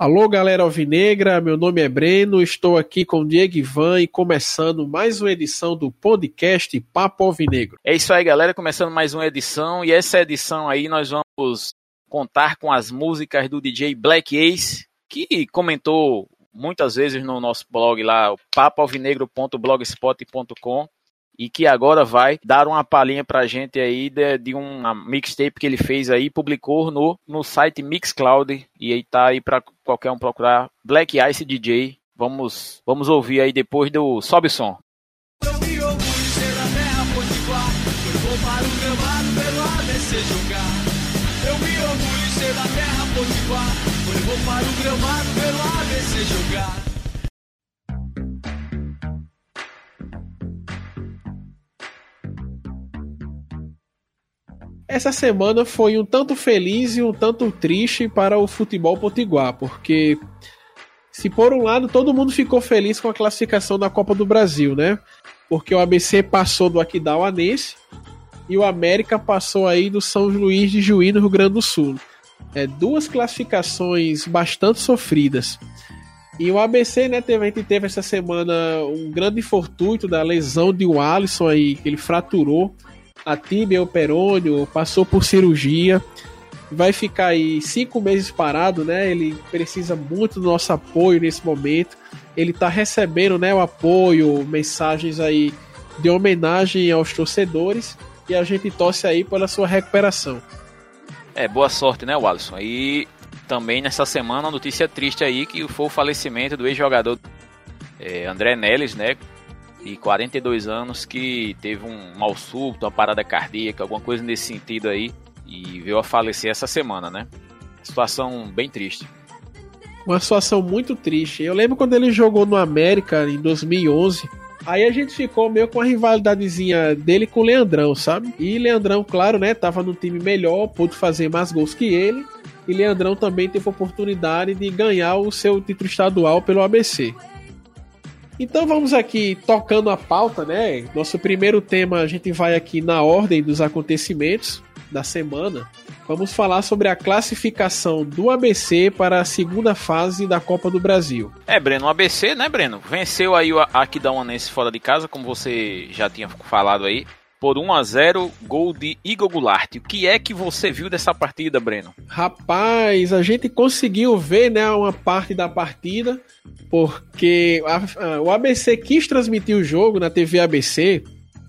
Alô, galera alvinegra, meu nome é Breno, estou aqui com Diego Ivan e começando mais uma edição do podcast Papo Alvinegro. É isso aí, galera, começando mais uma edição e essa edição aí nós vamos contar com as músicas do DJ Black Ace, que comentou muitas vezes no nosso blog lá, papoalvinegro.blogspot.com e que agora vai dar uma palhinha pra gente aí de, de uma mixtape que ele fez aí, publicou no, no site Mixcloud e aí tá aí pra qualquer um procurar Black Ice DJ. Vamos, vamos ouvir aí depois do Sobe Som. Eu me orgulho orgulho ser da terra potiguar, eu vou para o gramado pelo ABC jogar. Essa semana foi um tanto feliz e um tanto triste para o futebol potiguar, porque se por um lado todo mundo ficou feliz com a classificação da Copa do Brasil, né? Porque o ABC passou do Aquidauanense e o América passou aí do São Luís de Juí no Rio Grande do Sul. É, duas classificações bastante sofridas. E o ABC, né, teve, teve essa semana um grande fortuito da lesão de um Alisson aí, que ele fraturou a tíbia, o perônio, passou por cirurgia, vai ficar aí cinco meses parado, né? Ele precisa muito do nosso apoio nesse momento. Ele tá recebendo, né, o apoio, mensagens aí de homenagem aos torcedores e a gente torce aí pela sua recuperação. É, boa sorte, né, Wallison? E também nessa semana, uma notícia triste aí que foi o falecimento do ex-jogador é, André Neles, né? De 42 anos que teve um mal súbito, uma parada cardíaca, alguma coisa nesse sentido aí, e veio a falecer essa semana, né? Situação bem triste. Uma situação muito triste. Eu lembro quando ele jogou no América em 2011. Aí a gente ficou meio com a rivalidadezinha dele com o Leandrão, sabe? E Leandrão, claro, né, tava no time melhor, pôde fazer mais gols que ele. E Leandrão também teve a oportunidade de ganhar o seu título estadual pelo ABC. Então vamos aqui tocando a pauta, né? Nosso primeiro tema, a gente vai aqui na ordem dos acontecimentos da semana. Vamos falar sobre a classificação do ABC para a segunda fase da Copa do Brasil. É, Breno, o ABC, né, Breno? Venceu aí o Aquidauanense fora de casa, como você já tinha falado aí por 1 a 0 gol de Igor Goulart. O que é que você viu dessa partida, Breno? Rapaz, a gente conseguiu ver né, uma parte da partida, porque a, a, o ABC quis transmitir o jogo na TV ABC,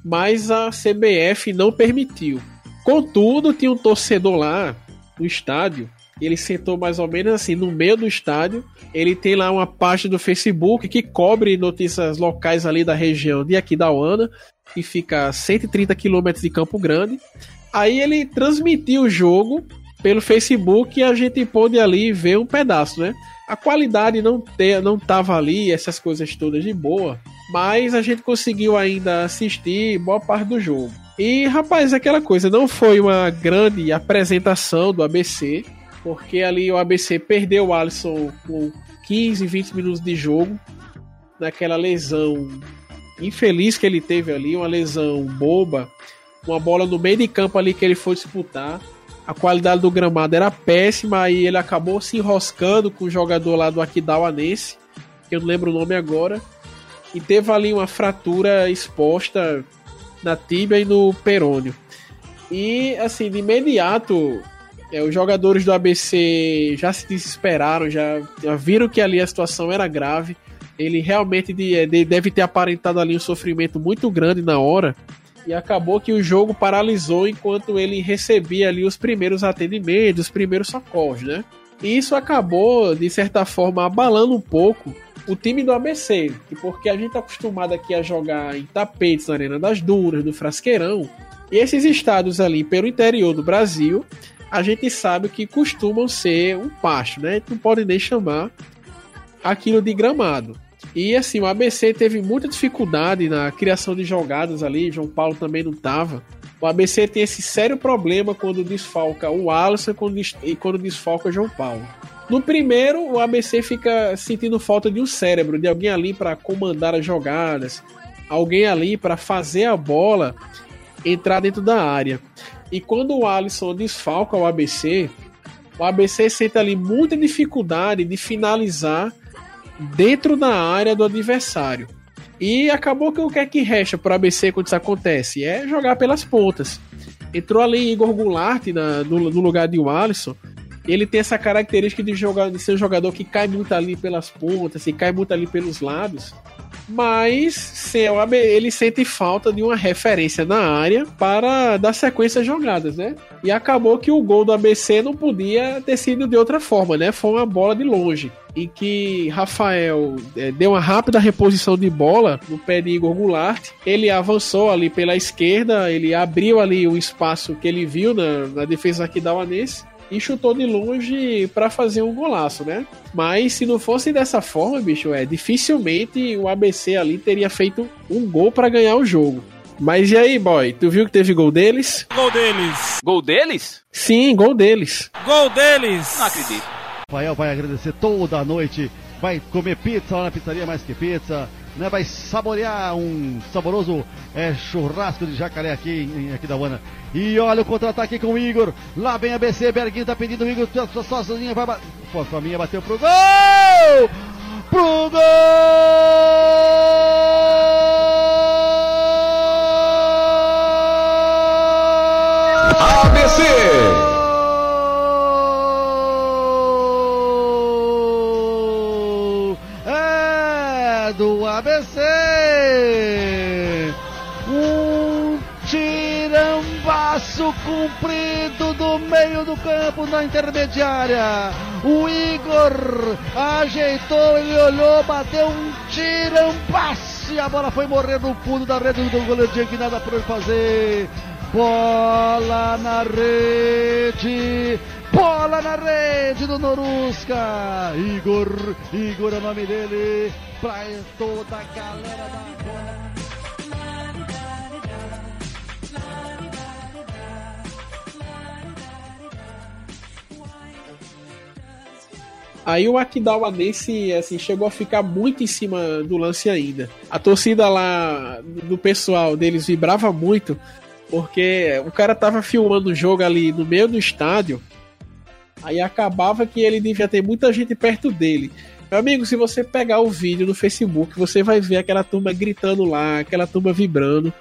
mas a CBF não permitiu. Contudo, tinha um torcedor lá no estádio ele sentou mais ou menos assim no meio do estádio. Ele tem lá uma página do Facebook que cobre notícias locais ali da região de aqui da Uana que fica a 130 quilômetros de Campo Grande. Aí ele transmitiu o jogo pelo Facebook e a gente pôde ali ver um pedaço, né? A qualidade não ter, não tava ali, essas coisas todas de boa, mas a gente conseguiu ainda assistir boa parte do jogo. E rapaz, aquela coisa não foi uma grande apresentação do ABC, porque ali o ABC perdeu o Alisson com 15, 20 minutos de jogo naquela lesão infeliz que ele teve ali, uma lesão boba, uma bola no meio de campo ali que ele foi disputar. A qualidade do gramado era péssima e ele acabou se enroscando com o jogador lá do Aquidauanense, que eu não lembro o nome agora, e teve ali uma fratura exposta na tíbia e no perônio. E assim, de imediato, é, os jogadores do ABC já se desesperaram, já, já viram que ali a situação era grave ele realmente de, de, deve ter aparentado ali um sofrimento muito grande na hora. E acabou que o jogo paralisou enquanto ele recebia ali os primeiros atendimentos, os primeiros socorros, né? E isso acabou, de certa forma, abalando um pouco o time do ABC. Porque a gente tá acostumado aqui a jogar em tapetes na Arena das Dunas, no Frasqueirão. E esses estados ali pelo interior do Brasil, a gente sabe que costumam ser um pasto, né? Não pode nem chamar aquilo de gramado. E assim, o ABC teve muita dificuldade na criação de jogadas ali, João Paulo também não estava. O ABC tem esse sério problema quando desfalca o Alisson e quando desfalca o João Paulo. No primeiro, o ABC fica sentindo falta de um cérebro, de alguém ali para comandar as jogadas, alguém ali para fazer a bola entrar dentro da área. E quando o Alisson desfalca o ABC, o ABC sente ali muita dificuldade de finalizar dentro da área do adversário. E acabou que o que é que resta para o ABC quando isso acontece? É jogar pelas pontas. Entrou ali Igor Goulart na, no, no, lugar de Alisson. Ele tem essa característica de, jogar, de ser um jogador que cai muito ali pelas pontas, e cai muito ali pelos lados mas ele sente falta de uma referência na área para dar sequência às jogadas, né? E acabou que o gol do ABC não podia ter sido de outra forma, né? Foi uma bola de longe. Em que Rafael é, deu uma rápida reposição de bola no pé de Igor Goulart. Ele avançou ali pela esquerda, ele abriu ali o espaço que ele viu na, na defesa aqui da Uanense e chutou de longe para fazer um golaço, né? Mas se não fosse dessa forma, bicho, é dificilmente o ABC ali teria feito um gol para ganhar o jogo. Mas e aí, boy? Tu viu que teve gol deles? Gol deles. Gol deles? Sim, gol deles. Gol deles. Não acredito. Rafael vai agradecer toda a noite, vai comer pizza lá na pizzaria mais que pizza né, vai saborear um saboroso é, churrasco de jacaré aqui, em, Uana. E olha o contra-ataque com o Igor. Lá vem a BC, Berguinho tá pedindo o Igor sozinho, vai bater. Minha bateu pro gol! Pro gol! Comprido do meio do campo na intermediária. O Igor ajeitou, ele olhou, bateu um tirão passe. A bola foi morrer no fundo da rede do goleiro Diego, nada para ele fazer. Bola na rede. Bola na rede do Norusca. Igor, Igor é o nome dele. Pra toda a galera da bola. Aí o Aquidauanense assim, chegou a ficar muito em cima do lance ainda. A torcida lá do pessoal deles vibrava muito, porque o cara tava filmando o jogo ali no meio do estádio. Aí acabava que ele devia ter muita gente perto dele. Meu amigo, se você pegar o vídeo no Facebook, você vai ver aquela turma gritando lá, aquela turma vibrando.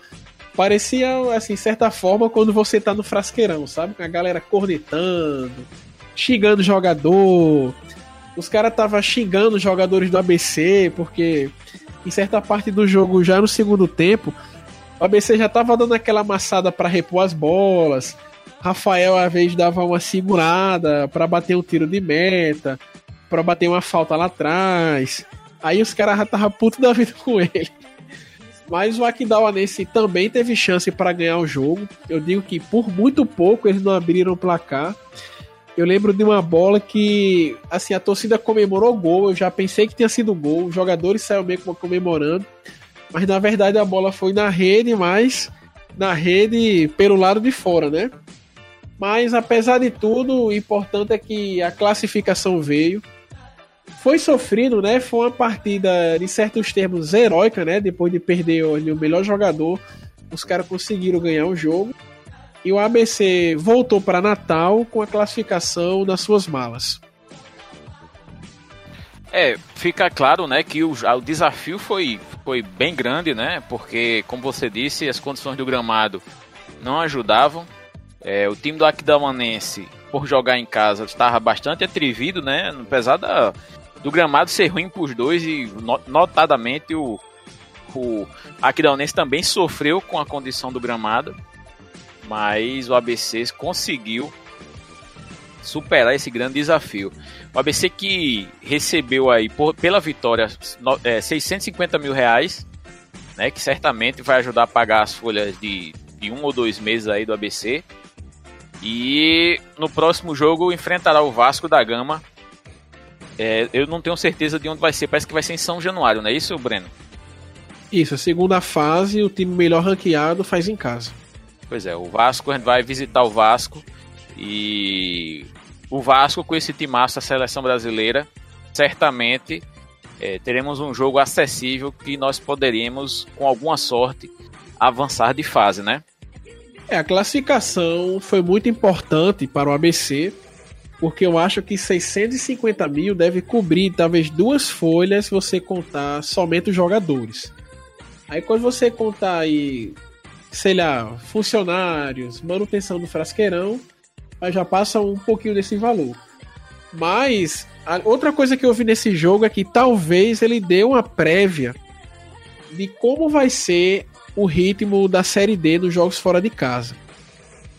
Parecia, assim, certa forma, quando você tá no frasqueirão, sabe? Com a galera cornetando, xingando jogador, os caras estavam xingando os jogadores do ABC, porque em certa parte do jogo, já no segundo tempo, o ABC já tava dando aquela amassada para repor as bolas. Rafael, às vezes, dava uma segurada para bater um tiro de meta, para bater uma falta lá atrás. Aí os caras já estavam puto da vida com ele. Mas o Aquidauanense também teve chance para ganhar o jogo. Eu digo que por muito pouco eles não abriram o placar. Eu lembro de uma bola que, assim, a torcida comemorou o gol. Eu já pensei que tinha sido gol. Os jogadores saíram meio comemorando. Mas na verdade a bola foi na rede, mas na rede pelo lado de fora, né? Mas apesar de tudo, o importante é que a classificação veio. Foi sofrido, né? Foi uma partida, em certos termos, heróica, né? Depois de perder o melhor jogador, os caras conseguiram ganhar o jogo e o ABC voltou para Natal com a classificação nas suas malas. É, fica claro, né, que o, o desafio foi, foi bem grande, né, porque, como você disse, as condições do gramado não ajudavam. É, o time do Aquidauanense, por jogar em casa, estava bastante atrevido, né, apesar da, do gramado ser ruim para os dois e notadamente o, o também sofreu com a condição do gramado mas o ABC conseguiu superar esse grande desafio. O ABC que recebeu aí por, pela vitória é, 650 mil reais, né, que certamente vai ajudar a pagar as folhas de, de um ou dois meses aí do ABC. E no próximo jogo enfrentará o Vasco da Gama. É, eu não tenho certeza de onde vai ser, parece que vai ser em São Januário, não é isso, Breno? Isso, a segunda fase, o time melhor ranqueado faz em casa. Pois é, o Vasco, a gente vai visitar o Vasco e o Vasco com esse timaço da seleção brasileira, certamente é, teremos um jogo acessível que nós poderíamos, com alguma sorte, avançar de fase, né? É, a classificação foi muito importante para o ABC, porque eu acho que 650 mil deve cobrir talvez duas folhas se você contar somente os jogadores. Aí quando você contar aí, sei lá, funcionários, manutenção do frasqueirão, aí já passa um pouquinho desse valor. Mas outra coisa que eu vi nesse jogo é que talvez ele dê uma prévia de como vai ser o ritmo da Série D nos jogos fora de casa.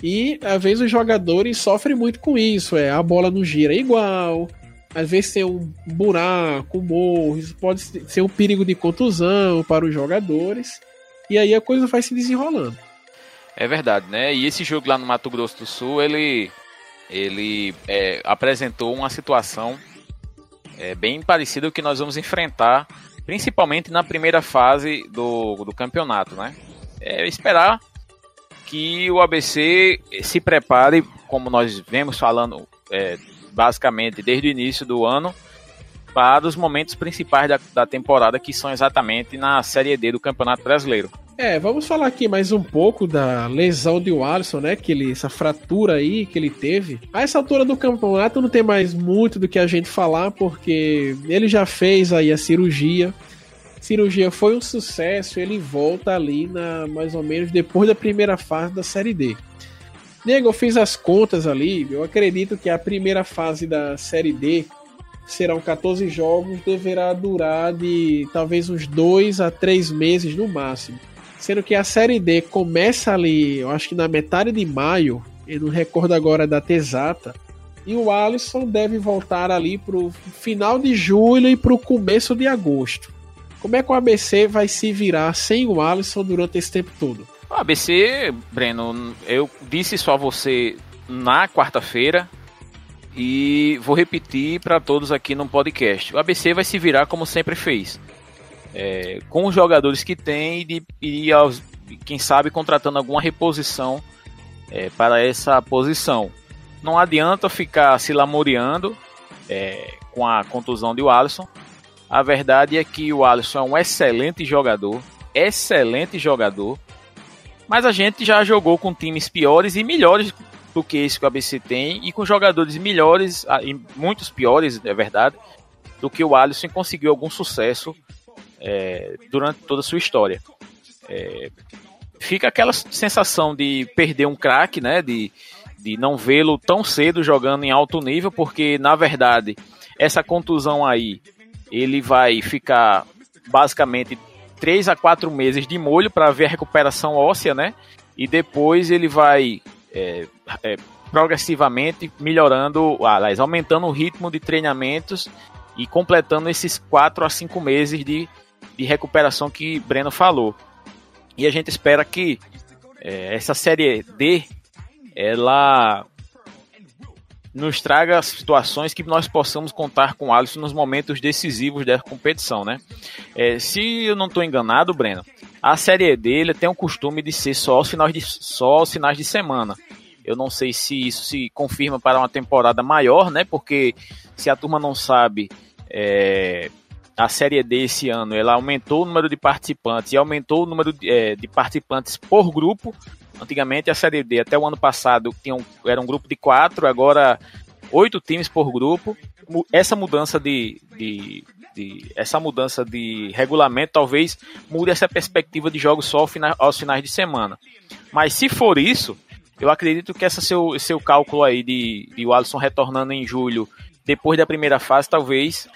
E às vezes os jogadores sofrem muito com isso, é a bola não gira igual, às vezes tem um buraco, um morro, isso pode ser um perigo de contusão para os jogadores. E aí a coisa vai se desenrolando. É verdade, né? E esse jogo lá no Mato Grosso do Sul, ele, ele é, apresentou uma situação é, bem parecida com que nós vamos enfrentar, principalmente na primeira fase do, do campeonato, né? É esperar que o ABC se prepare, como nós vemos falando é, basicamente desde o início do ano, para os momentos principais da, da temporada, que são exatamente na Série D do Campeonato Brasileiro. É, vamos falar aqui mais um pouco da lesão de Alisson, né? Que ele, essa fratura aí que ele teve. A essa altura do campeonato não tem mais muito do que a gente falar, porque ele já fez aí a cirurgia cirurgia foi um sucesso, ele volta ali na mais ou menos depois da primeira fase da Série D. Nego, eu fiz as contas ali, eu acredito que a primeira fase da Série D serão 14 jogos, deverá durar de talvez uns 2 a 3 meses no máximo. Sendo que a Série D começa ali, eu acho que na metade de maio, eu não recordo agora a data exata, e o Alisson deve voltar ali pro final de julho e pro começo de agosto. Como é que o ABC vai se virar sem o Alisson durante esse tempo todo? O ABC, Breno, eu disse isso a você na quarta-feira e vou repetir para todos aqui no podcast. O ABC vai se virar como sempre fez. É, com os jogadores que tem e, e aos, quem sabe contratando alguma reposição é, para essa posição. Não adianta ficar se lamoreando é, com a contusão de Alisson, a verdade é que o Alisson é um excelente jogador, excelente jogador, mas a gente já jogou com times piores e melhores do que esse que o ABC tem e com jogadores melhores, ah, e muitos piores, é verdade, do que o Alisson conseguiu algum sucesso é, durante toda a sua história. É, fica aquela sensação de perder um craque, né? De, de não vê-lo tão cedo jogando em alto nível, porque na verdade essa contusão aí ele vai ficar basicamente 3 a 4 meses de molho para ver a recuperação óssea, né? E depois ele vai é, é, progressivamente melhorando, aliás, aumentando o ritmo de treinamentos e completando esses 4 a 5 meses de, de recuperação que Breno falou. E a gente espera que é, essa série D ela nos traga situações que nós possamos contar com Alisson nos momentos decisivos da competição, né? É, se eu não estou enganado, Breno, a série dele tem o costume de ser só aos finais de, só aos finais de semana. Eu não sei se isso se confirma para uma temporada maior, né? Porque se a turma não sabe, é, a série D esse ano ela aumentou o número de participantes e aumentou o número de, é, de participantes por grupo Antigamente a Série D, até o ano passado, tinha um, era um grupo de quatro, agora oito times por grupo. Essa mudança de, de, de, essa mudança de regulamento talvez mude essa perspectiva de jogos só aos finais de semana. Mas se for isso, eu acredito que esse seu, seu cálculo aí de, de o Alisson retornando em julho, depois da primeira fase, talvez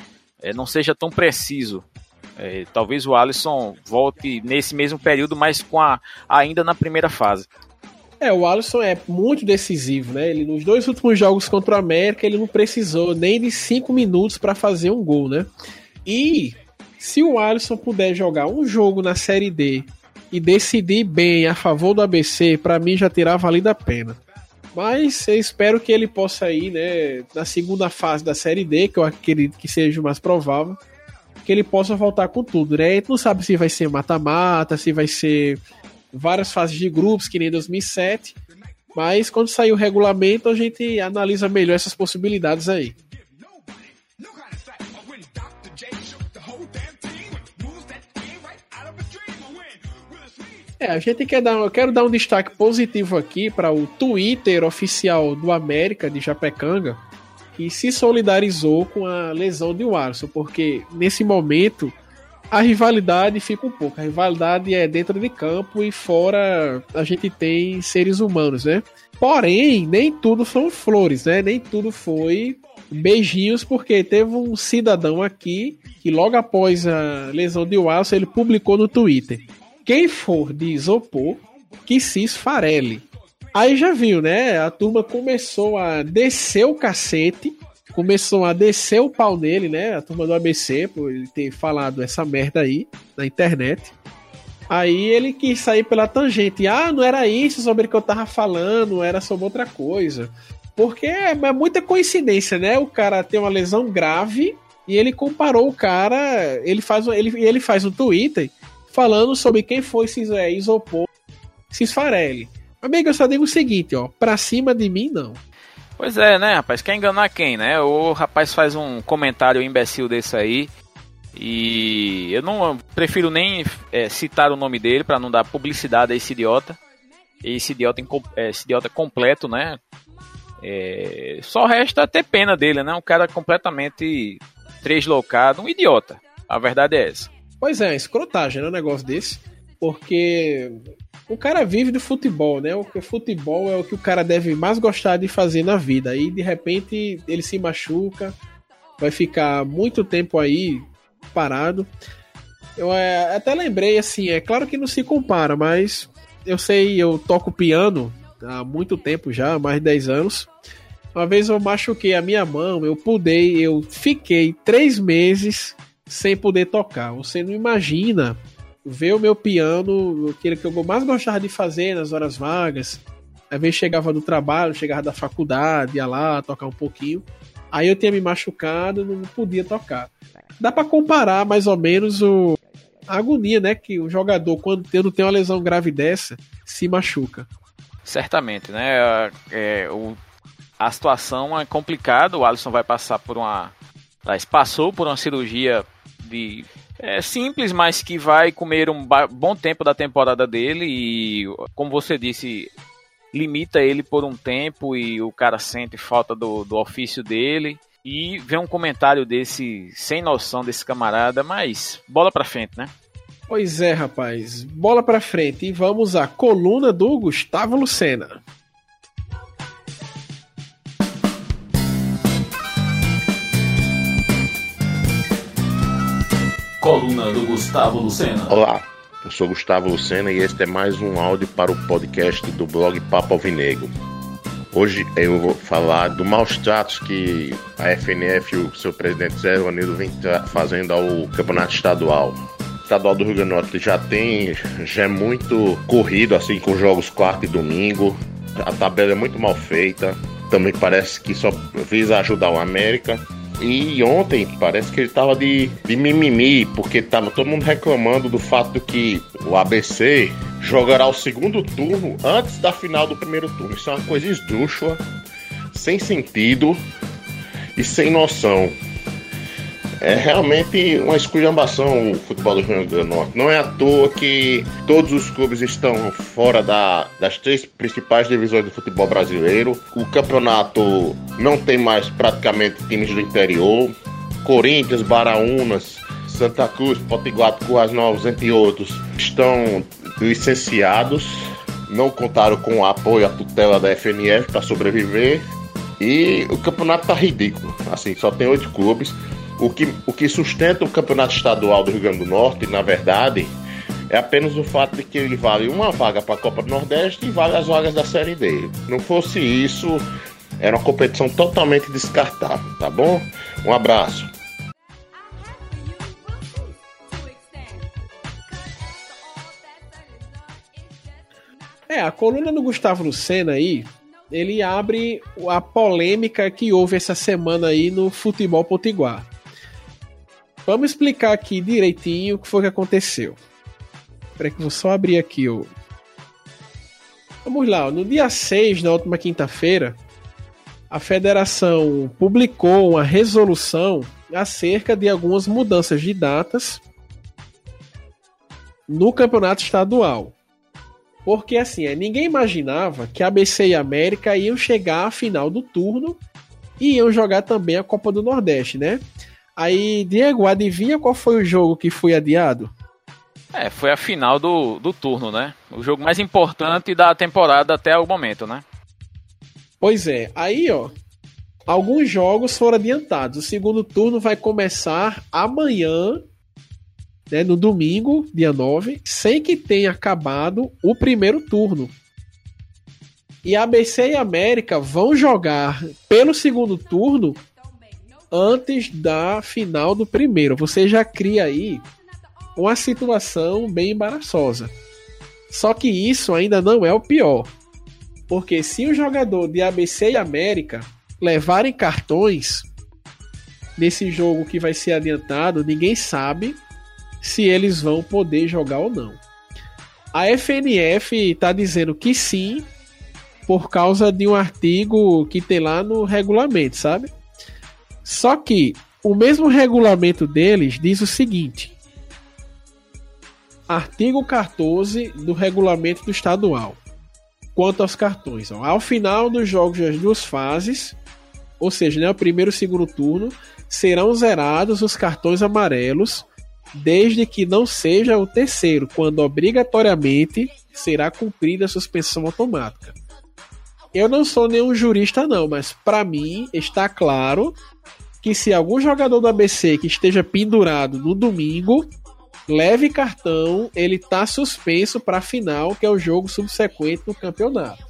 é, não seja tão preciso. É, talvez o Alisson volte nesse mesmo período, mas com a, ainda na primeira fase. É, o Alisson é muito decisivo, né? Ele nos dois últimos jogos contra o América, ele não precisou nem de cinco minutos para fazer um gol, né? E se o Alisson puder jogar um jogo na Série D e decidir bem a favor do ABC, para mim já terá valido a pena. Mas eu espero que ele possa ir, né, na segunda fase da Série D, que eu acredito que seja o mais provável, que ele possa voltar com tudo, né? A gente não sabe se vai ser mata-mata, se vai ser várias fases de grupos, que nem 2007. Mas quando sair o regulamento, a gente analisa melhor essas possibilidades aí. É, a gente quer dar, eu quero dar um destaque positivo aqui para o Twitter oficial do América de Japecanga, que se solidarizou com a lesão de Warson, porque nesse momento a rivalidade fica um pouco. A rivalidade é dentro de campo e fora a gente tem seres humanos, né? Porém, nem tudo foram flores, né? Nem tudo foi beijinhos, porque teve um cidadão aqui que logo após a lesão de Watson, ele publicou no Twitter: Quem for de isopor, que se esfarele. Aí já viu, né? A turma começou a descer o cacete, começou a descer o pau nele, né? A turma do ABC, por ele ter falado essa merda aí na internet. Aí ele quis sair pela tangente. Ah, não era isso sobre o que eu tava falando, era sobre outra coisa. Porque é, é muita coincidência, né? O cara tem uma lesão grave e ele comparou o cara. Ele faz, ele, ele faz um Twitter falando sobre quem foi se é, isopor Cisfarelli. Amigo, eu só digo o seguinte, ó. Pra cima de mim, não. Pois é, né, rapaz? Quer enganar quem, né? O rapaz faz um comentário imbecil desse aí. E eu não prefiro nem é, citar o nome dele para não dar publicidade a esse idiota. Esse idiota, é, esse idiota completo, né? É, só resta ter pena dele, né? Um cara completamente translocado, um idiota. A verdade é essa. Pois é, escrotagem, né? Um negócio desse. Porque o cara vive do futebol, né? O futebol é o que o cara deve mais gostar de fazer na vida. Aí de repente ele se machuca, vai ficar muito tempo aí parado. Eu é, até lembrei, assim, é claro que não se compara, mas eu sei, eu toco piano há muito tempo já, mais de 10 anos. Uma vez eu machuquei a minha mão, eu pudei, eu fiquei três meses sem poder tocar. Você não imagina ver o meu piano, aquilo que eu mais gostava de fazer nas horas vagas. Às vezes chegava do trabalho, chegava da faculdade, ia lá tocar um pouquinho. Aí eu tinha me machucado, não podia tocar dá para comparar mais ou menos o, a agonia, né? Que o jogador, quando tendo tem uma lesão grave dessa, se machuca. Certamente, né? É, o, a situação é complicada. O Alisson vai passar por uma. Passou por uma cirurgia de. É simples, mas que vai comer um bom tempo da temporada dele e, como você disse, limita ele por um tempo e o cara sente falta do, do ofício dele e ver um comentário desse sem noção desse camarada, mas bola pra frente, né? Pois é, rapaz. Bola pra frente e vamos à coluna do Gustavo Lucena. Coluna do Gustavo Lucena. Olá, eu sou Gustavo Lucena e este é mais um áudio para o podcast do blog Papo Alvinegro. Hoje eu vou falar do maus tratos que a FNF e o seu presidente Zé Ronildo vem fazendo ao campeonato estadual. O estadual do Rio Grande do Norte já tem, já é muito corrido, assim, com jogos quarto e domingo. A tabela é muito mal feita. Também parece que só visa ajudar o América. E ontem parece que ele tava de, de mimimi, porque tava todo mundo reclamando do fato que o ABC jogará o segundo turno antes da final do primeiro turno. Isso é uma coisa esdrúxula, sem sentido e sem noção. É realmente uma esculhambação o futebol do Rio Grande do Norte. Não é à toa que todos os clubes estão fora da, das três principais divisões do futebol brasileiro. O campeonato não tem mais praticamente times do interior. Corinthians, Baraunas, Santa Cruz, Potiguar, Coas Novos, entre outros, estão licenciados. Não contaram com o apoio, a tutela da FNF para sobreviver. E o campeonato tá ridículo. Assim, só tem oito clubes. O que, o que sustenta o campeonato estadual do Rio Grande do Norte, na verdade, é apenas o fato de que ele vale uma vaga para a Copa do Nordeste e vale as vagas da Série D. Não fosse isso, era uma competição totalmente descartável, tá bom? Um abraço. É, a coluna do Gustavo Lucena aí, ele abre a polêmica que houve essa semana aí no futebol potiguar. Vamos explicar aqui direitinho o que foi que aconteceu. Espera que vou só abrir aqui o. Vamos lá, no dia 6, na última quinta-feira, a federação publicou uma resolução acerca de algumas mudanças de datas no campeonato estadual. Porque assim, é, ninguém imaginava que ABC e América iam chegar à final do turno e iam jogar também a Copa do Nordeste, né? Aí, Diego, adivinha qual foi o jogo que foi adiado? É, foi a final do, do turno, né? O jogo mais importante da temporada até o momento, né? Pois é, aí ó, alguns jogos foram adiantados. O segundo turno vai começar amanhã, né, no domingo, dia 9, sem que tenha acabado o primeiro turno. E ABC e América vão jogar pelo segundo turno antes da final do primeiro. Você já cria aí uma situação bem embaraçosa. Só que isso ainda não é o pior. Porque se o jogador de ABC e América levarem cartões nesse jogo que vai ser adiantado, ninguém sabe se eles vão poder jogar ou não. A FNF está dizendo que sim, por causa de um artigo que tem lá no regulamento, sabe? Só que o mesmo regulamento deles diz o seguinte: artigo 14 do regulamento do estadual. Quanto aos cartões, ó, ao final dos jogos das duas fases, ou seja, né, o primeiro e o segundo turno, serão zerados os cartões amarelos, desde que não seja o terceiro, quando obrigatoriamente será cumprida a suspensão automática. Eu não sou nenhum jurista não, mas para mim está claro que se algum jogador do ABC que esteja pendurado no domingo leve cartão, ele tá suspenso para a final, que é o jogo subsequente no campeonato.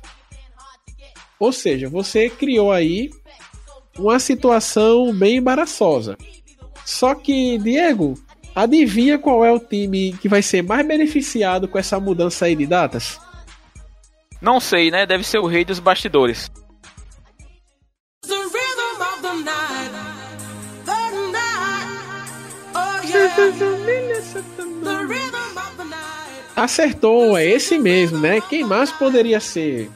Ou seja, você criou aí uma situação bem embaraçosa. Só que, Diego, adivinha qual é o time que vai ser mais beneficiado com essa mudança aí de datas? Não sei, né? Deve ser o rei dos bastidores. Acertou, é esse mesmo, né? Quem mais poderia ser?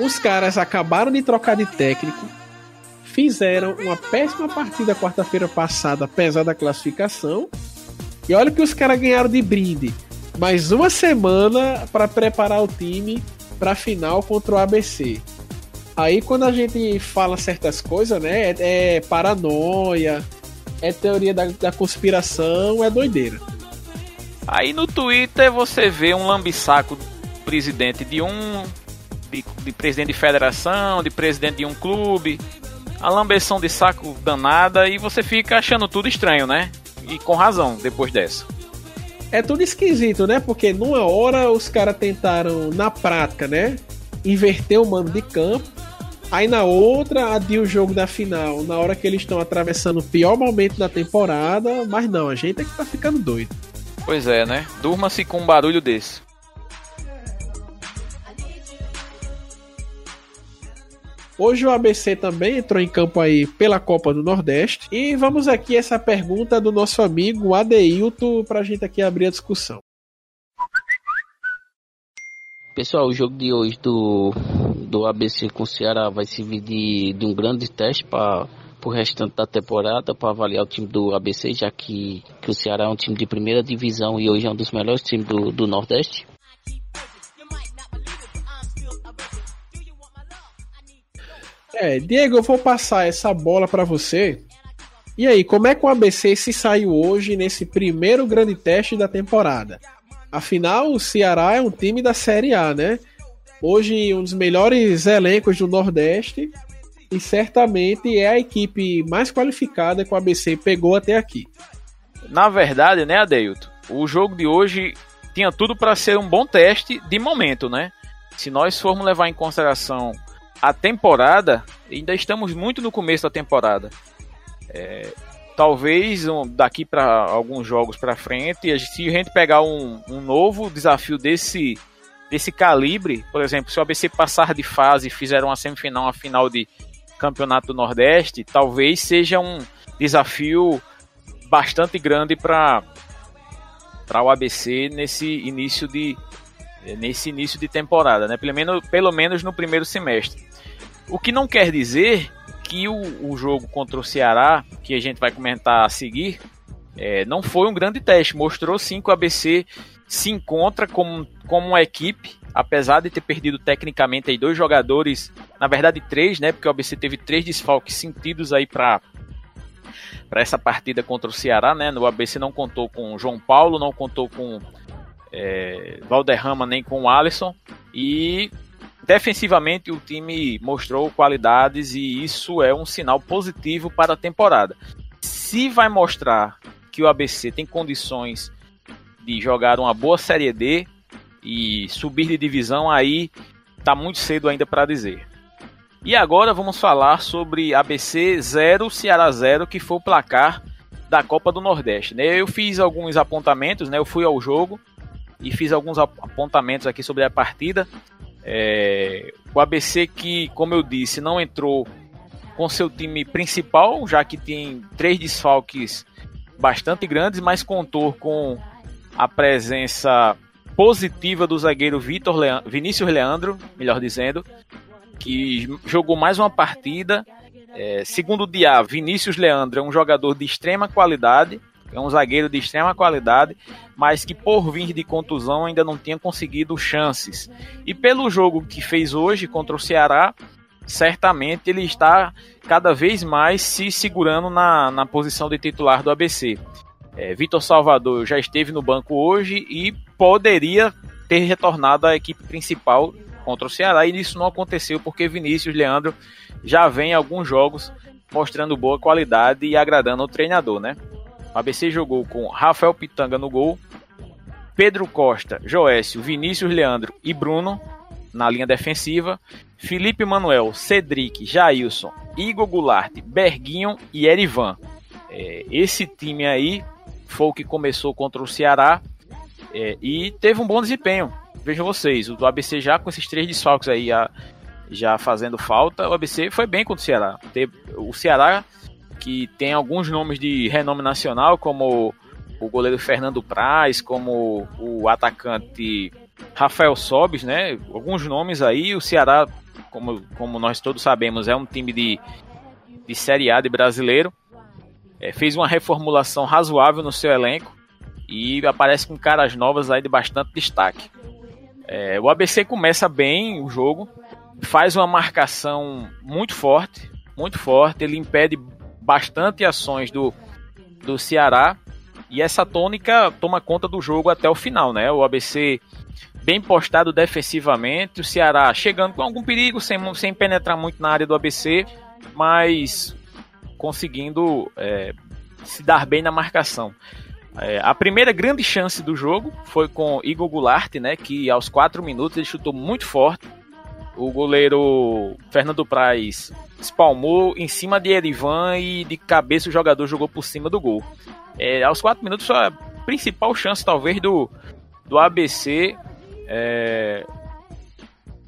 Os caras acabaram de trocar de técnico, fizeram uma péssima partida quarta-feira passada, apesar da classificação. E olha que os caras ganharam de brinde. Mais uma semana para preparar o time para a final contra o ABC. Aí quando a gente fala certas coisas, né? É, é paranoia, é teoria da, da conspiração, é doideira. Aí no Twitter você vê um lambisaco presidente de um. De, de, presidente de federação, de presidente de um clube. A lambeção de saco danada e você fica achando tudo estranho, né? E com razão depois dessa. É tudo esquisito, né? Porque numa hora os caras tentaram, na prática, né? Inverter o mando de campo. Aí na outra, adia o jogo da final, na hora que eles estão atravessando o pior momento da temporada. Mas não, a gente é que tá ficando doido. Pois é, né? Durma-se com um barulho desse. Hoje o ABC também entrou em campo aí pela Copa do Nordeste. E vamos aqui essa pergunta do nosso amigo Adeilton para a gente aqui abrir a discussão. Pessoal, o jogo de hoje do, do ABC com o Ceará vai servir de, de um grande teste para o restante da temporada para avaliar o time do ABC, já que, que o Ceará é um time de primeira divisão e hoje é um dos melhores times do, do Nordeste? É, Diego, eu vou passar essa bola para você. E aí, como é que o ABC se saiu hoje nesse primeiro grande teste da temporada? Afinal, o Ceará é um time da Série A, né? Hoje, um dos melhores elencos do Nordeste e certamente é a equipe mais qualificada que o ABC pegou até aqui. Na verdade, né, Adeilton? O jogo de hoje tinha tudo para ser um bom teste de momento, né? Se nós formos levar em consideração a temporada, ainda estamos muito no começo da temporada. É, talvez um, daqui para alguns jogos para frente, se a gente pegar um, um novo desafio desse desse calibre, por exemplo, se o ABC passar de fase e fizer uma semifinal, uma final de Campeonato do Nordeste, talvez seja um desafio bastante grande para para o ABC nesse início de nesse início de temporada, né? Pelo menos, pelo menos no primeiro semestre. O que não quer dizer que o, o jogo contra o Ceará, que a gente vai comentar a seguir, é, não foi um grande teste. Mostrou sim que o ABC se encontra como, como uma equipe apesar de ter perdido tecnicamente aí dois jogadores, na verdade três, né? Porque o ABC teve três desfalques sentidos aí para para essa partida contra o Ceará, né? No ABC não contou com João Paulo, não contou com é, Valderrama nem com o Alisson e defensivamente o time mostrou qualidades e isso é um sinal positivo para a temporada. Se vai mostrar que o ABC tem condições de jogar uma boa Série D e subir de divisão, aí tá muito cedo ainda para dizer. E agora vamos falar sobre ABC 0, Ceará 0, que foi o placar da Copa do Nordeste. Né? Eu fiz alguns apontamentos, né? eu fui ao jogo e fiz alguns apontamentos aqui sobre a partida. É... O ABC que, como eu disse, não entrou com seu time principal, já que tem três desfalques bastante grandes, mas contou com a presença positiva do zagueiro Vitor Vinícius Leandro, melhor dizendo, que jogou mais uma partida. É, segundo o Dia, Vinícius Leandro é um jogador de extrema qualidade, é um zagueiro de extrema qualidade, mas que por vir de contusão ainda não tinha conseguido chances. E pelo jogo que fez hoje contra o Ceará, certamente ele está cada vez mais se segurando na, na posição de titular do ABC. É, Vitor Salvador já esteve no banco hoje e poderia ter retornado à equipe principal contra o Ceará e isso não aconteceu porque Vinícius Leandro já vem alguns jogos mostrando boa qualidade e agradando o treinador, né? O ABC jogou com Rafael Pitanga no gol, Pedro Costa, Joécio, Vinícius Leandro e Bruno na linha defensiva, Felipe Manuel, Cedric, Jailson, Igor Goulart, Berguinho e Erivan. É, esse time aí foi o que começou contra o Ceará é, e teve um bom desempenho. Vejam vocês, o ABC já com esses três desfalques aí já, já fazendo falta, o ABC foi bem contra o Ceará. O Ceará, que tem alguns nomes de renome nacional, como o goleiro Fernando Praz, como o atacante Rafael Sobis, né? Alguns nomes aí. O Ceará, como, como nós todos sabemos, é um time de, de Série A de brasileiro. É, fez uma reformulação razoável no seu elenco e aparece com caras novas aí de bastante destaque. É, o ABC começa bem o jogo, faz uma marcação muito forte, muito forte, ele impede bastante ações do, do Ceará e essa tônica toma conta do jogo até o final, né? O ABC bem postado defensivamente, o Ceará chegando com algum perigo, sem, sem penetrar muito na área do ABC, mas conseguindo é, se dar bem na marcação. É, a primeira grande chance do jogo foi com Igor Goulart, né, que aos 4 minutos ele chutou muito forte. O goleiro Fernando Praz espalmou em cima de Erivan e de cabeça o jogador jogou por cima do gol. É, aos 4 minutos a principal chance talvez do, do ABC é,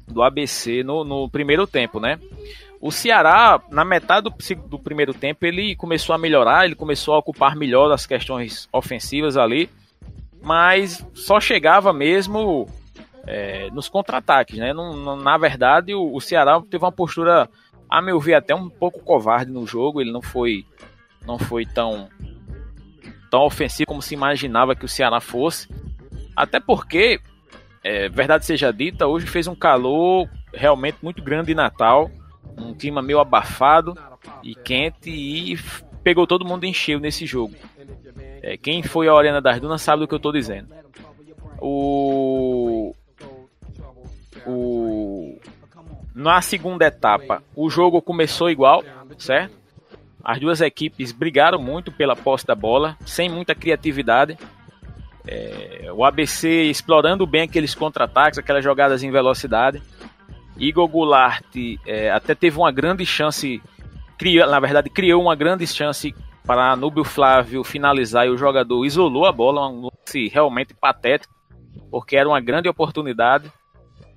do ABC no, no primeiro tempo, né? O Ceará, na metade do, do, primeiro tempo, ele começou a melhorar, ele começou a ocupar melhor as questões ofensivas ali, mas só chegava mesmo é, nos contra-ataques, né? na verdade, o, o, Ceará teve uma postura, a meu ver, até um pouco covarde no jogo, ele não foi, não foi tão, tão ofensivo como se imaginava que o Ceará fosse, até porque, é, verdade seja dita, hoje fez um calor realmente muito grande em Natal, um clima meio abafado e quente e pegou todo mundo em cheio nesse jogo. É, quem foi a Arena das Dunas sabe do que eu estou dizendo. O, o, na segunda etapa, o jogo começou igual, certo? As duas equipes brigaram muito pela posse da bola, sem muita criatividade. É, o ABC explorando bem aqueles contra-ataques, aquelas jogadas em velocidade. Igor Goulart é, até teve uma grande chance, criou, na verdade, criou uma grande chance para Núbio Flávio finalizar e o jogador isolou a bola, um lance realmente patético, porque era uma grande oportunidade.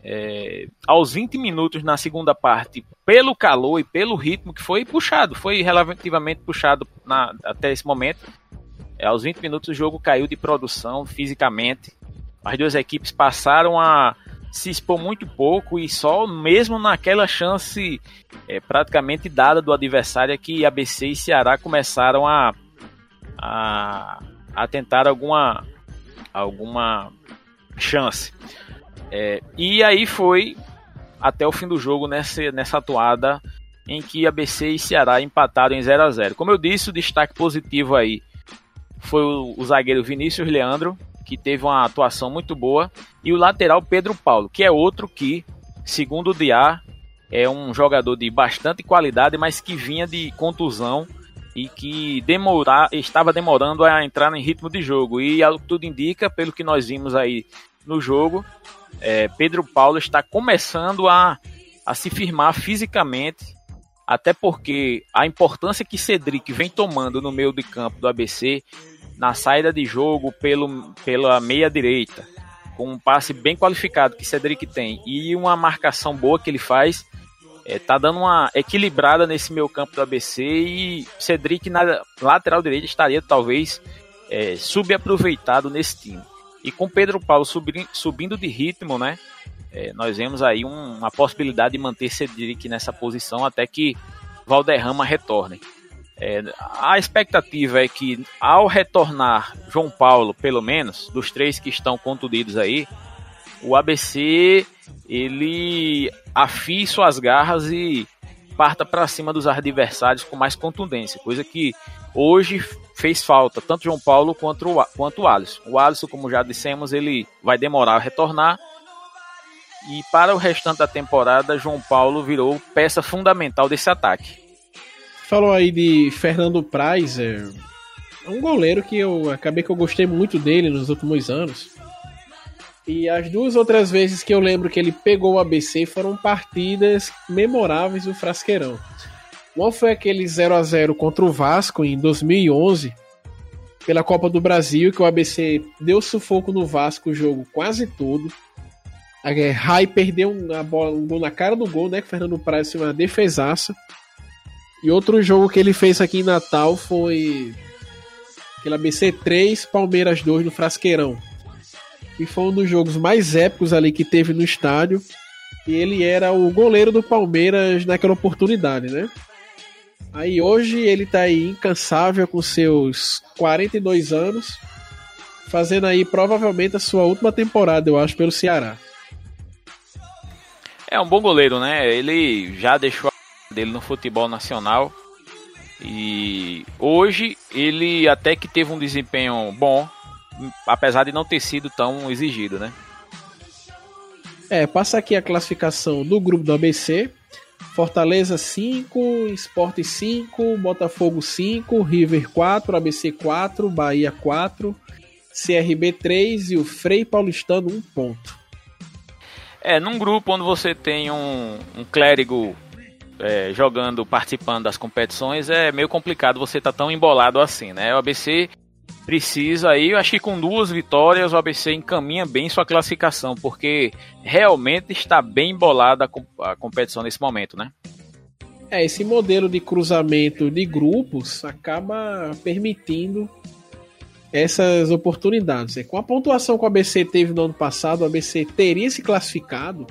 É, aos 20 minutos na segunda parte, pelo calor e pelo ritmo que foi puxado, foi relativamente puxado na, até esse momento. É, aos 20 minutos o jogo caiu de produção fisicamente. As duas equipes passaram a se expor muito pouco e só mesmo naquela chance é, praticamente dada do adversário é que ABC e Ceará começaram a, a, a tentar alguma, alguma chance. É, e aí foi até o fim do jogo nessa, nessa atuada em que ABC e Ceará empataram em 0 a 0 Como eu disse, o destaque positivo aí foi o, o zagueiro Vinícius Leandro, que teve uma atuação muito boa, e o lateral Pedro Paulo, que é outro que, segundo o Diá, é um jogador de bastante qualidade, mas que vinha de contusão e que demorar, estava demorando a entrar em ritmo de jogo. E tudo indica, pelo que nós vimos aí no jogo, é, Pedro Paulo está começando a, a se firmar fisicamente, até porque a importância que Cedric vem tomando no meio de campo do ABC, na saída de jogo pelo, pela meia direita, com um passe bem qualificado que Cedric tem e uma marcação boa que ele faz, é, tá dando uma equilibrada nesse meio campo do ABC e Cedric na lateral direita estaria talvez é, subaproveitado nesse time. E com Pedro Paulo subindo, de ritmo, né? É, nós vemos aí um, uma possibilidade de manter Cedric nessa posição até que Valderrama retorne. É, a expectativa é que ao retornar João Paulo, pelo menos, dos três que estão contundidos aí, o ABC ele afie suas garras e parta para cima dos adversários com mais contundência, coisa que hoje fez falta, tanto João Paulo quanto o, quanto o Alisson. O Alisson, como já dissemos, ele vai demorar a retornar. E para o restante da temporada, João Paulo virou peça fundamental desse ataque. Falou aí de Fernando Praz, um goleiro que eu acabei que eu gostei muito dele nos últimos anos. E as duas outras vezes que eu lembro que ele pegou o ABC foram partidas memoráveis do Frasqueirão. Uma foi aquele 0 a 0 contra o Vasco em 2011, pela Copa do Brasil, que o ABC deu sufoco no Vasco o jogo quase todo. A Rai perdeu uma bola, um gol na cara do gol, né? Que o Fernando Praz foi uma defesaça. E outro jogo que ele fez aqui em Natal foi aquele ABC 3, Palmeiras 2 no Frasqueirão. Que foi um dos jogos mais épicos ali que teve no estádio. E ele era o goleiro do Palmeiras naquela oportunidade, né? Aí hoje ele tá aí incansável com seus 42 anos, fazendo aí provavelmente a sua última temporada, eu acho, pelo Ceará. É um bom goleiro, né? Ele já deixou a dele no futebol nacional. E hoje ele até que teve um desempenho bom, apesar de não ter sido tão exigido, né? É, passa aqui a classificação do grupo do ABC. Fortaleza 5, Sport 5, Botafogo 5, River 4, ABC 4, Bahia 4, CRB 3 e o Frei Paulistano 1 ponto. É, num grupo onde você tem um, um clérigo é, jogando, participando das competições, é meio complicado você estar tá tão embolado assim, né? O ABC precisa aí, eu acho que com duas vitórias o ABC encaminha bem sua classificação, porque realmente está bem embolada a competição nesse momento, né? É, esse modelo de cruzamento de grupos acaba permitindo essas oportunidades. Com a pontuação que o ABC teve no ano passado, o ABC teria se classificado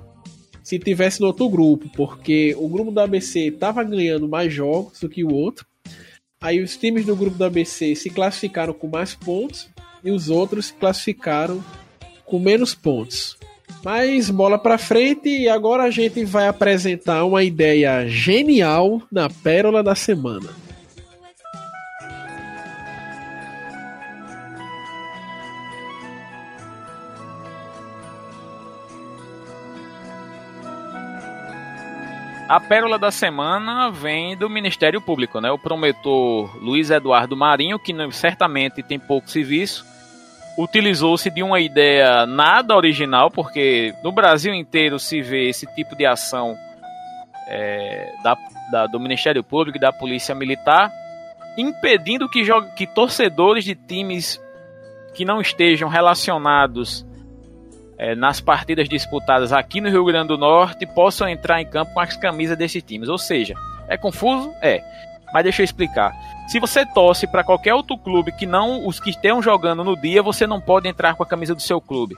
se tivesse no outro grupo, porque o grupo do ABC estava ganhando mais jogos do que o outro Aí os times do grupo do ABC se classificaram com mais pontos e os outros se classificaram com menos pontos. Mas bola para frente e agora a gente vai apresentar uma ideia genial na pérola da semana. A pérola da semana vem do Ministério Público, né? O promotor Luiz Eduardo Marinho, que certamente tem pouco serviço, utilizou-se de uma ideia nada original, porque no Brasil inteiro se vê esse tipo de ação é, da, da, do Ministério Público e da Polícia Militar, impedindo que, que torcedores de times que não estejam relacionados é, nas partidas disputadas aqui no Rio Grande do Norte possam entrar em campo com as camisas desses times. Ou seja, é confuso? É. Mas deixa eu explicar. Se você torce para qualquer outro clube que não os que estejam jogando no dia, você não pode entrar com a camisa do seu clube.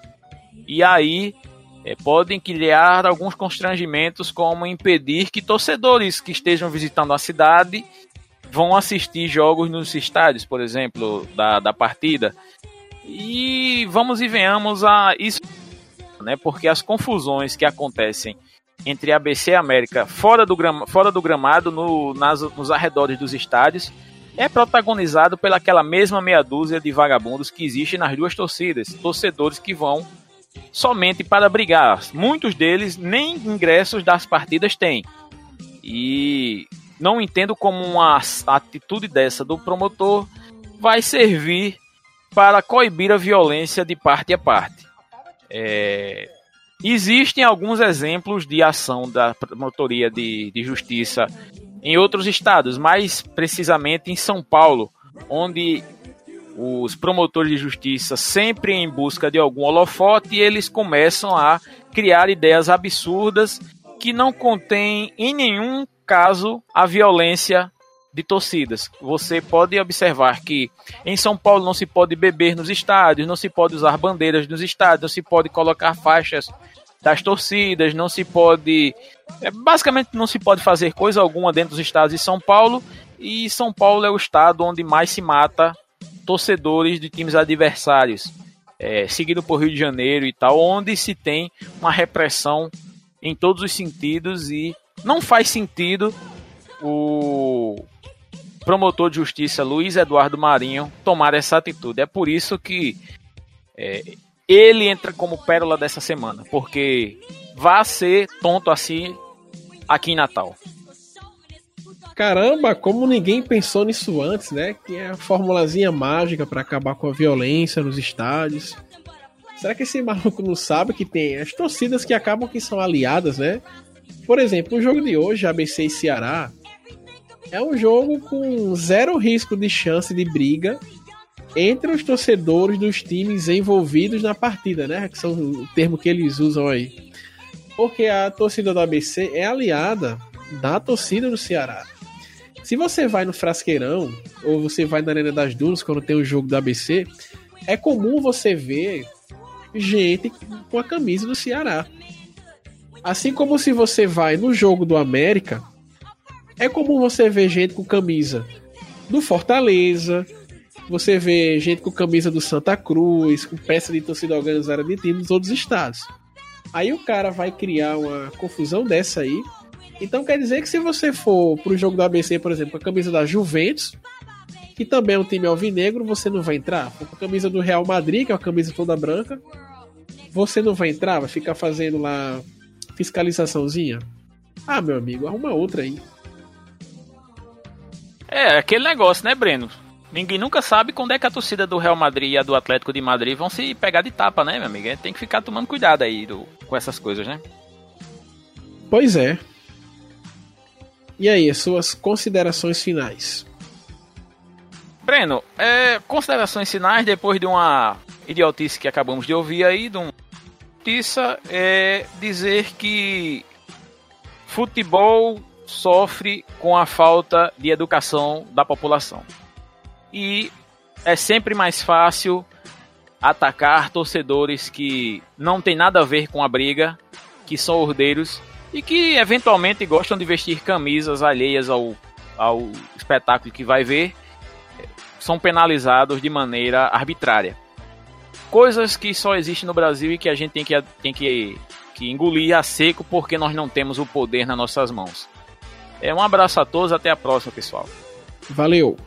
E aí é, podem criar alguns constrangimentos, como impedir que torcedores que estejam visitando a cidade vão assistir jogos nos estádios, por exemplo, da, da partida. E vamos e venhamos a isso né? Porque as confusões que acontecem entre ABC e América fora do, fora do gramado, no, nas, nos arredores dos estádios, é protagonizado pelaquela mesma meia dúzia de vagabundos que existe nas duas torcidas, torcedores que vão somente para brigar. Muitos deles nem ingressos das partidas têm. E não entendo como uma atitude dessa do promotor vai servir para coibir a violência de parte a parte. É... Existem alguns exemplos de ação da promotoria de, de justiça em outros estados, mais precisamente em São Paulo, onde os promotores de justiça, sempre em busca de algum holofote, eles começam a criar ideias absurdas que não contêm em nenhum caso a violência de torcidas. Você pode observar que em São Paulo não se pode beber nos estádios, não se pode usar bandeiras nos estádios, não se pode colocar faixas das torcidas, não se pode. É, basicamente, não se pode fazer coisa alguma dentro dos estados de São Paulo. E São Paulo é o estado onde mais se mata torcedores de times adversários, é, seguido por Rio de Janeiro e tal, onde se tem uma repressão em todos os sentidos e não faz sentido o promotor de justiça Luiz Eduardo Marinho tomar essa atitude. É por isso que é, ele entra como pérola dessa semana, porque vai ser tonto assim aqui em Natal. Caramba, como ninguém pensou nisso antes, né? Que é a formulazinha mágica para acabar com a violência nos estádios. Será que esse maluco não sabe que tem as torcidas que acabam que são aliadas, né? Por exemplo, o jogo de hoje, ABC e Ceará, é um jogo com zero risco de chance de briga entre os torcedores dos times envolvidos na partida, né? Que são o termo que eles usam aí. Porque a torcida do ABC é aliada da torcida do Ceará. Se você vai no Frasqueirão, ou você vai na Arena das Dunas, quando tem o jogo do ABC, é comum você ver gente com a camisa do Ceará. Assim como se você vai no jogo do América, é comum você ver gente com camisa do Fortaleza, você vê gente com camisa do Santa Cruz, com peça de torcida organizada de time dos outros estados. Aí o cara vai criar uma confusão dessa aí então quer dizer que se você for pro jogo do ABC, por exemplo, com a camisa da Juventus, que também é um time alvinegro, você não vai entrar. Com a camisa do Real Madrid, que é uma camisa toda branca, você não vai entrar, vai ficar fazendo lá fiscalizaçãozinha. Ah, meu amigo, arruma outra aí. É, aquele negócio, né, Breno? Ninguém nunca sabe quando é que a torcida do Real Madrid e a do Atlético de Madrid vão se pegar de tapa, né, meu amigo? Tem que ficar tomando cuidado aí do, com essas coisas, né? Pois é. E aí, suas considerações finais? Breno, é, considerações finais depois de uma idiotice que acabamos de ouvir aí, de um notícia, é dizer que futebol sofre com a falta de educação da população. E é sempre mais fácil atacar torcedores que não tem nada a ver com a briga, que são ordeiros e que eventualmente gostam de vestir camisas alheias ao, ao espetáculo que vai ver, são penalizados de maneira arbitrária. Coisas que só existem no Brasil e que a gente tem que, tem que, que engolir a seco porque nós não temos o poder nas nossas mãos. É, um abraço a todos, até a próxima, pessoal. Valeu!